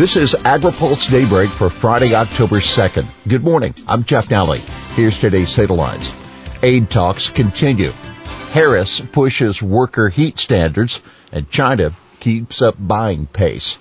This is AgriPulse Daybreak for Friday, October 2nd. Good morning. I'm Jeff Nalley. Here's today's headlines. Aid talks continue. Harris pushes worker heat standards and China keeps up buying pace.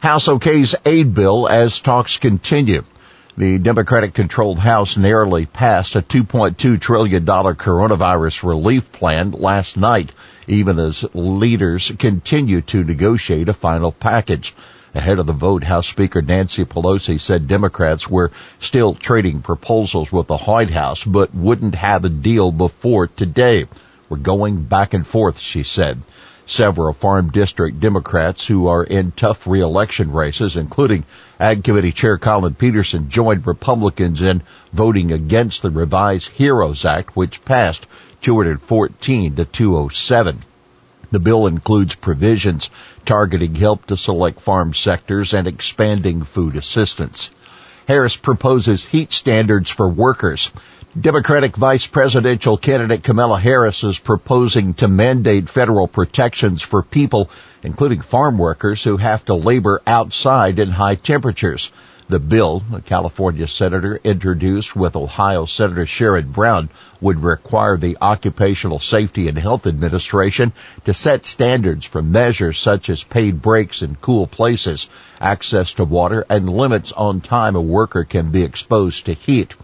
House okays aid bill as talks continue. The Democratic controlled House narrowly passed a $2.2 trillion coronavirus relief plan last night, even as leaders continue to negotiate a final package. Ahead of the vote, House Speaker Nancy Pelosi said Democrats were still trading proposals with the White House, but wouldn't have a deal before today. We're going back and forth, she said. Several farm district Democrats who are in tough reelection races, including Ag Committee Chair Collin Peterson, joined Republicans in voting against the revised HEROES Act, which passed 214 to 207. The bill includes provisions targeting help to select farm sectors and expanding food assistance. Harris proposes heat standards for workers. Democratic vice presidential candidate Kamala Harris is proposing to mandate federal protections for people, including farm workers who have to labor outside in high temperatures. The bill, a California senator introduced with Ohio Senator Sherrod Brown, would require the Occupational Safety and Health Administration to set standards for measures such as paid breaks in cool places, access to water, and limits on time a worker can be exposed to heat.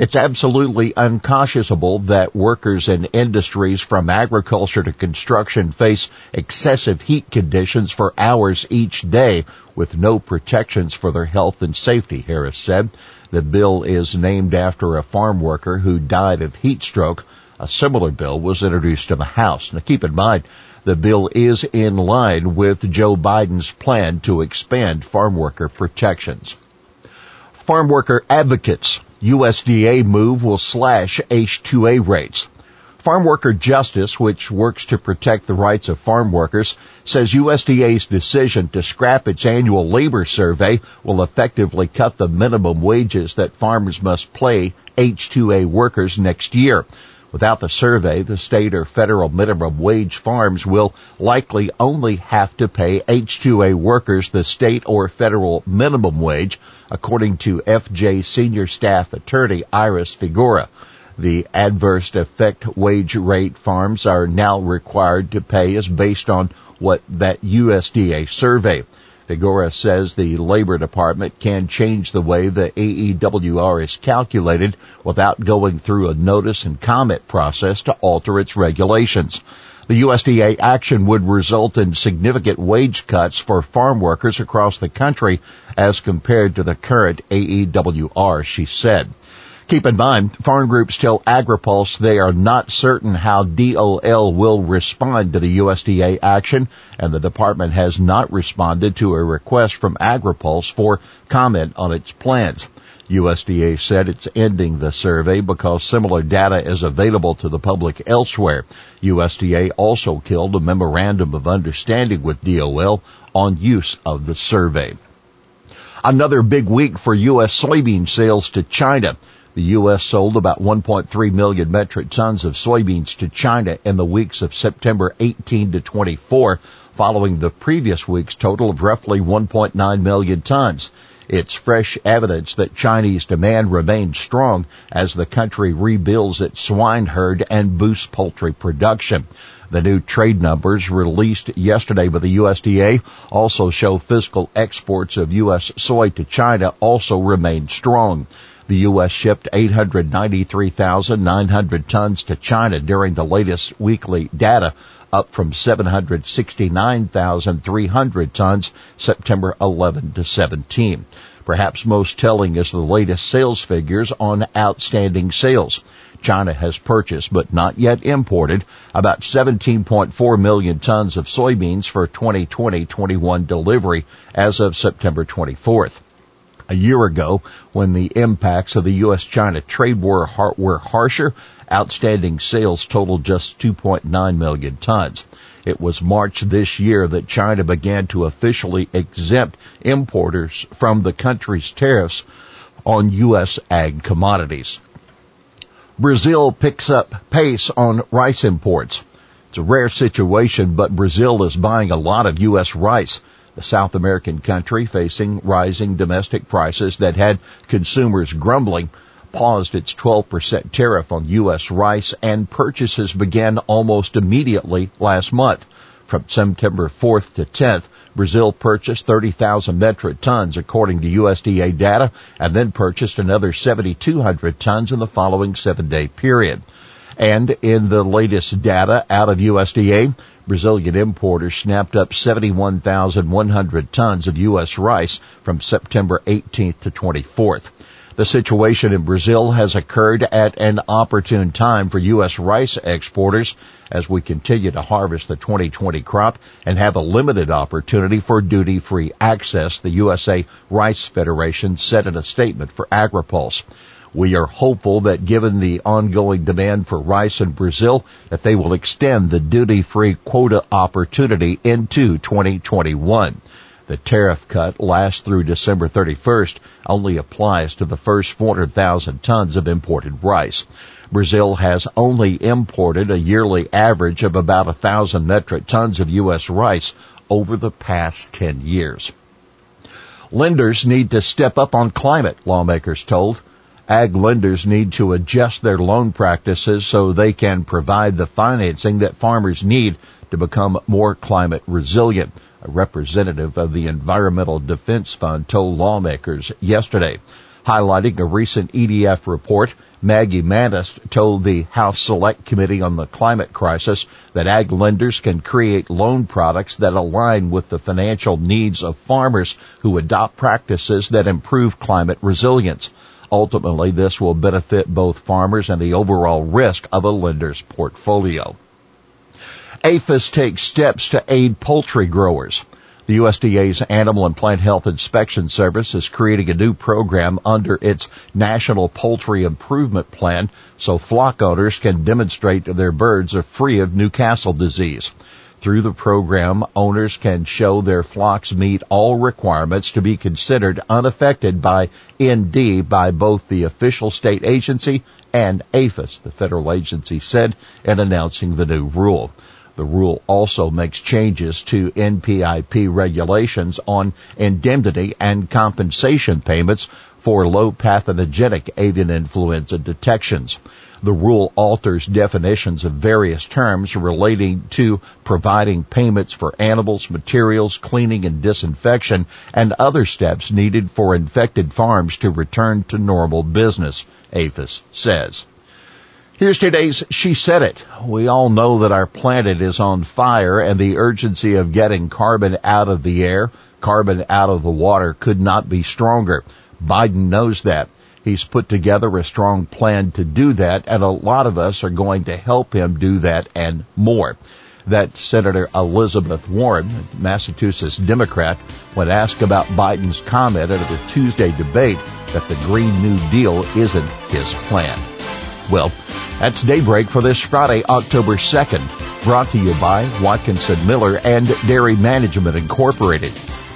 It's absolutely unconscionable that workers in industries from agriculture to construction face excessive heat conditions for hours each day with no protections for their health and safety, Harris said. The bill is named after a farm worker who died of heat stroke. A similar bill was introduced in the House. Now keep in mind, the bill is in line with Joe Biden's plan to expand farm worker protections. Farm worker advocates USDA move will slash H-2A rates. Farm Worker Justice, which works to protect the rights of farm workers, says USDA's decision to scrap its annual labor survey will effectively cut the minimum wages that farmers must pay H-2A workers next year. Without the survey, the state or federal minimum wage farms will likely only have to pay H-2A workers the state or federal minimum wage, according to FJ senior staff attorney Iris Figueroa. The adverse effect wage rate farms are now required to pay is based on what that USDA survey. Figueroa says the Labor Department can change the way the AEWR is calculated without going through a notice and comment process to alter its regulations. The USDA action would result in significant wage cuts for farm workers across the country as compared to the current AEWR, she said. Keep in mind, farm groups tell AgriPulse they are not certain how DOL will respond to the USDA action, and the department has not responded to a request from AgriPulse for comment on its plans. USDA said it's ending the survey because similar data is available to the public elsewhere. USDA also killed a memorandum of understanding with DOL on use of the survey. Another big week for U.S. soybean sales to China. The U.S. sold about 1.3 million metric tons of soybeans to China in the weeks of September 18 to 24, following the previous week's total of roughly 1.9 million tons. It's fresh evidence that Chinese demand remains strong as the country rebuilds its swine herd and boosts poultry production. The new trade numbers released yesterday by the USDA also show fiscal exports of U.S. soy to China also remain strong. The U.S. shipped 893,900 tons to China during the latest weekly data, up from 769,300 tons September 11 to 17. Perhaps most telling is the latest sales figures on outstanding sales. China has purchased but not yet imported about 17.4 million tons of soybeans for 2020-21 delivery as of September 24th a year ago when the impacts of the U.S.-China trade war were harsher. Outstanding sales totaled just 2.9 million tons. It was March this year that China began to officially exempt importers from the country's tariffs on U.S. ag commodities. Brazil picks up pace on rice imports. It's a rare situation, but Brazil is buying a lot of U.S. rice South American country facing rising domestic prices that had consumers grumbling paused its 12% tariff on U.S. rice and purchases began almost immediately last month. From September 4th to 10th, Brazil purchased 30,000 metric tons according to USDA data and then purchased another 7,200 tons in the following seven day period. And in the latest data out of USDA, Brazilian importers snapped up 71,100 tons of U.S. rice from September 18th to 24th. The situation in Brazil has occurred at an opportune time for U.S. rice exporters as we continue to harvest the 2020 crop and have a limited opportunity for duty-free access, the USA Rice Federation said in a statement for AgriPulse. We are hopeful that given the ongoing demand for rice in Brazil, that they will extend the duty-free quota opportunity into 2021. The tariff cut lasts through December 31st, only applies to the first 400,000 tons of imported rice. Brazil has only imported a yearly average of about a thousand metric tons of U.S. rice over the past 10 years. Lenders need to step up on climate, lawmakers told. Ag lenders need to adjust their loan practices so they can provide the financing that farmers need to become more climate resilient a representative of the Environmental Defense Fund told lawmakers yesterday. Highlighting a recent EDF report, Maggie Monast told the House Select Committee on the Climate Crisis that ag lenders can create loan products that align with the financial needs of farmers who adopt practices that improve climate resilience. Ultimately, this will benefit both farmers and the overall risk of a lender's portfolio. APHIS takes steps to aid poultry growers. The USDA's Animal and Plant Health Inspection Service is creating a new program under its National Poultry Improvement Plan so flock owners can demonstrate their birds are free of Newcastle disease. Through the program, owners can show their flocks meet all requirements to be considered unaffected by ND by both the official state agency and APHIS, the federal agency said in announcing the new rule. The rule also makes changes to NPIP regulations on indemnity and compensation payments for low pathogenic avian influenza detections. The rule alters definitions of various terms relating to providing payments for animals, materials, cleaning and disinfection, and other steps needed for infected farms to return to normal business, APHIS says. Here's today's She Said It. We all know that our planet is on fire and the urgency of getting carbon out of the air, carbon out of the water could not be stronger. Biden knows that. He's put together a strong plan to do that and a lot of us are going to help him do that and more. That Senator Elizabeth Warren, Massachusetts Democrat, when asked about Biden's comment at a Tuesday debate that the Green New Deal isn't his plan. Well, that's Daybreak for this Friday, October 2nd, brought to you by Watkinson Miller and Dairy Management Incorporated.